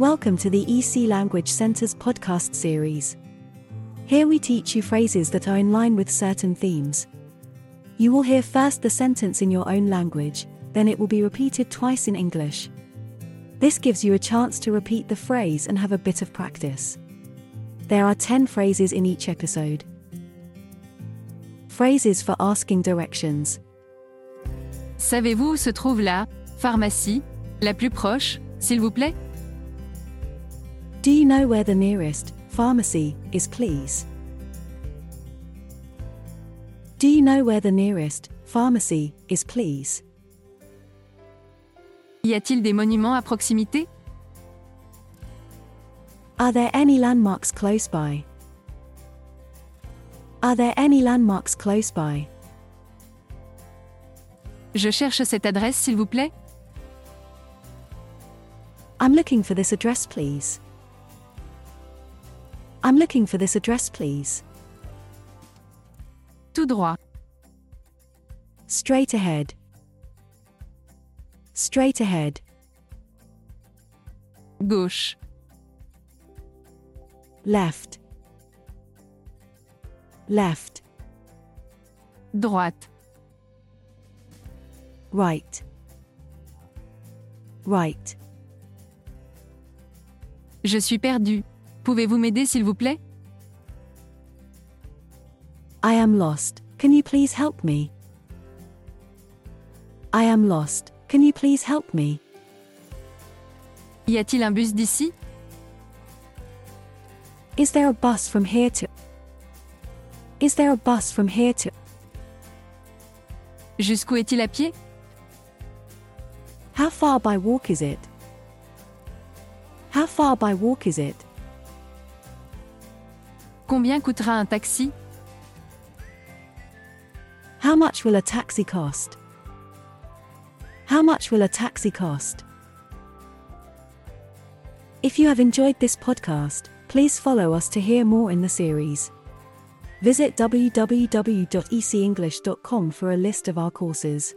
Welcome to the EC Language Center's podcast series. Here we teach you phrases that are in line with certain themes. You will hear first the sentence in your own language, then it will be repeated twice in English. This gives you a chance to repeat the phrase and have a bit of practice. There are 10 phrases in each episode. Phrases for asking directions. Savez-vous où se trouve la pharmacie la plus proche, s'il vous plaît Do you know where the nearest pharmacy is, please? Do you know where the nearest pharmacy is, please? Y a-t-il des monuments à proximité Are there any landmarks close by? Are there any landmarks close by? Je cherche cette adresse, s'il vous plaît I'm looking for this address, please. I'm looking for this address, please. Tout droit. Straight ahead. Straight ahead. Gauche. Left. Left. Droite. Right. Right. Je suis perdu. Pouvez-vous m'aider, s'il vous plaît? I am lost. Can you please help me? I am lost. Can you please help me? Y a-t-il un bus d'ici? Is there a bus from here to? Is there a bus from here to? Jusqu'où est-il à pied? How far by walk is it? How far by walk is it? Combien coûtera un taxi How much will a taxi cost? How much will a taxi cost? If you have enjoyed this podcast, please follow us to hear more in the series. Visit www.ecenglish.com for a list of our courses.